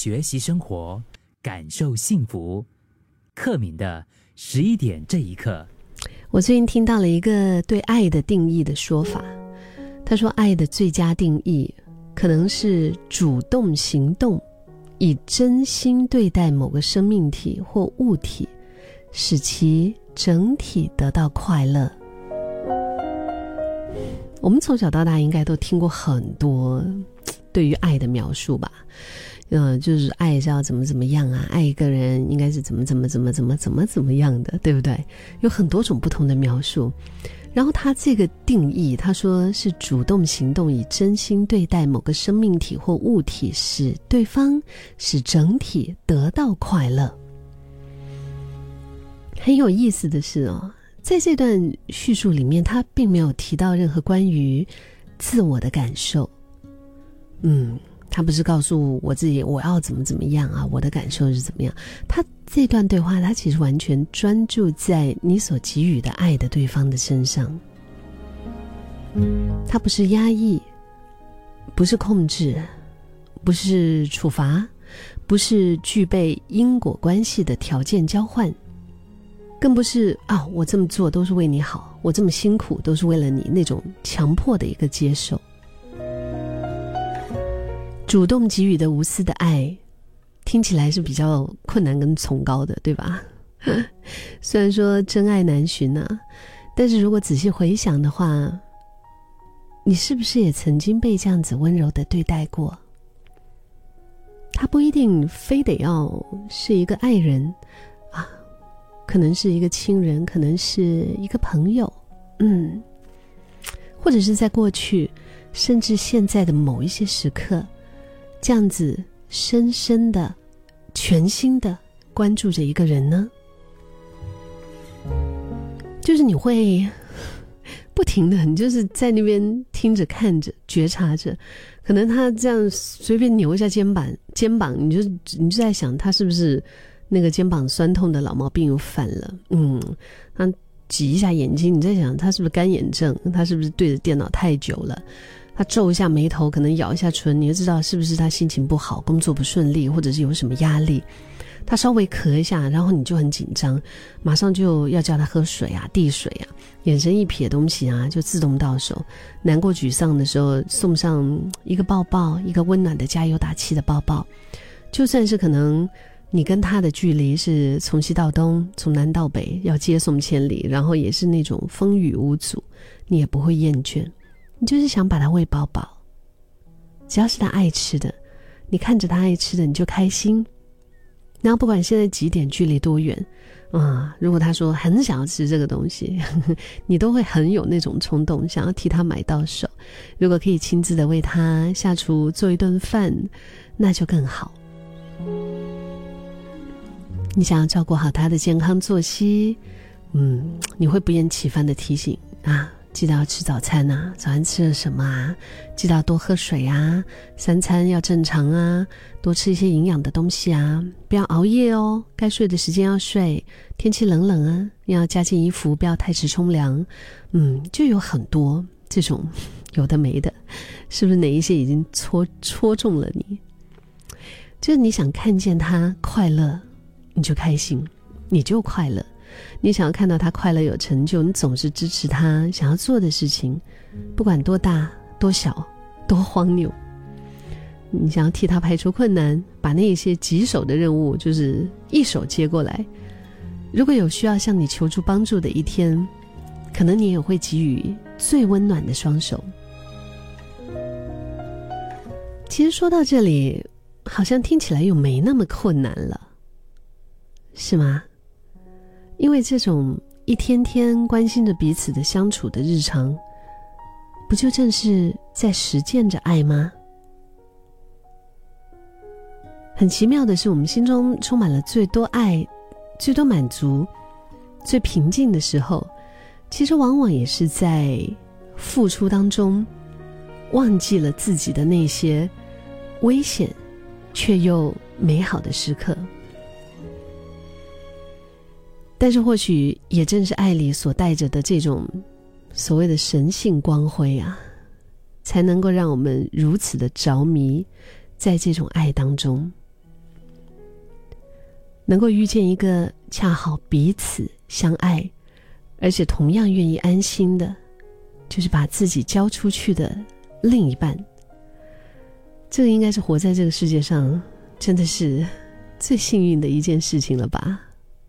学习生活，感受幸福。克敏的十一点这一刻，我最近听到了一个对爱的定义的说法。他说，爱的最佳定义可能是主动行动，以真心对待某个生命体或物体，使其整体得到快乐。我们从小到大应该都听过很多对于爱的描述吧，嗯，就是爱是要怎么怎么样啊，爱一个人应该是怎么怎么怎么怎么怎么怎么样的，对不对？有很多种不同的描述。然后他这个定义，他说是主动行动，以真心对待某个生命体或物体，使对方使整体得到快乐。很有意思的是哦。在这段叙述里面，他并没有提到任何关于自我的感受。嗯，他不是告诉我自己我要怎么怎么样啊，我的感受是怎么样。他这段对话，他其实完全专注在你所给予的爱的对方的身上。他不是压抑，不是控制，不是处罚，不是具备因果关系的条件交换。更不是啊！我这么做都是为你好，我这么辛苦都是为了你，那种强迫的一个接受，主动给予的无私的爱，听起来是比较困难跟崇高的，对吧？虽然说真爱难寻啊，但是如果仔细回想的话，你是不是也曾经被这样子温柔的对待过？他不一定非得要是一个爱人啊。可能是一个亲人，可能是一个朋友，嗯，或者是在过去，甚至现在的某一些时刻，这样子深深的、全心的关注着一个人呢？就是你会不停的，你就是在那边听着、看着、觉察着，可能他这样随便扭一下肩膀，肩膀，你就你就在想，他是不是？那个肩膀酸痛的老毛病又犯了，嗯，他挤一下眼睛，你在想他是不是干眼症？他是不是对着电脑太久了？他皱一下眉头，可能咬一下唇，你就知道是不是他心情不好，工作不顺利，或者是有什么压力？他稍微咳一下，然后你就很紧张，马上就要叫他喝水啊，递水啊，眼神一瞥东西啊，就自动到手。难过沮丧的时候，送上一个抱抱，一个温暖的加油打气的抱抱，就算是可能。你跟他的距离是从西到东，从南到北，要接送千里，然后也是那种风雨无阻，你也不会厌倦。你就是想把他喂饱饱，只要是他爱吃的，你看着他爱吃的，你就开心。然后不管现在几点，距离多远，啊，如果他说很想要吃这个东西，你都会很有那种冲动，想要替他买到手。如果可以亲自的为他下厨做一顿饭，那就更好。你想要照顾好他的健康作息，嗯，你会不厌其烦的提醒啊，记得要吃早餐呐，早餐吃了什么啊？记得要多喝水啊，三餐要正常啊，多吃一些营养的东西啊，不要熬夜哦，该睡的时间要睡。天气冷冷啊，要加件衣服，不要太迟冲凉。嗯，就有很多这种 有的没的，是不是哪一些已经戳戳中了你？就是你想看见他快乐。你就开心，你就快乐。你想要看到他快乐有成就，你总是支持他想要做的事情，不管多大、多小、多荒谬。你想要替他排除困难，把那些棘手的任务就是一手接过来。如果有需要向你求助帮助的一天，可能你也会给予最温暖的双手。其实说到这里，好像听起来又没那么困难了。是吗？因为这种一天天关心着彼此的相处的日常，不就正是在实践着爱吗？很奇妙的是，我们心中充满了最多爱、最多满足、最平静的时候，其实往往也是在付出当中，忘记了自己的那些危险却又美好的时刻。但是，或许也正是爱里所带着的这种所谓的神性光辉啊，才能够让我们如此的着迷在这种爱当中。能够遇见一个恰好彼此相爱，而且同样愿意安心的，就是把自己交出去的另一半。这个应该是活在这个世界上真的是最幸运的一件事情了吧。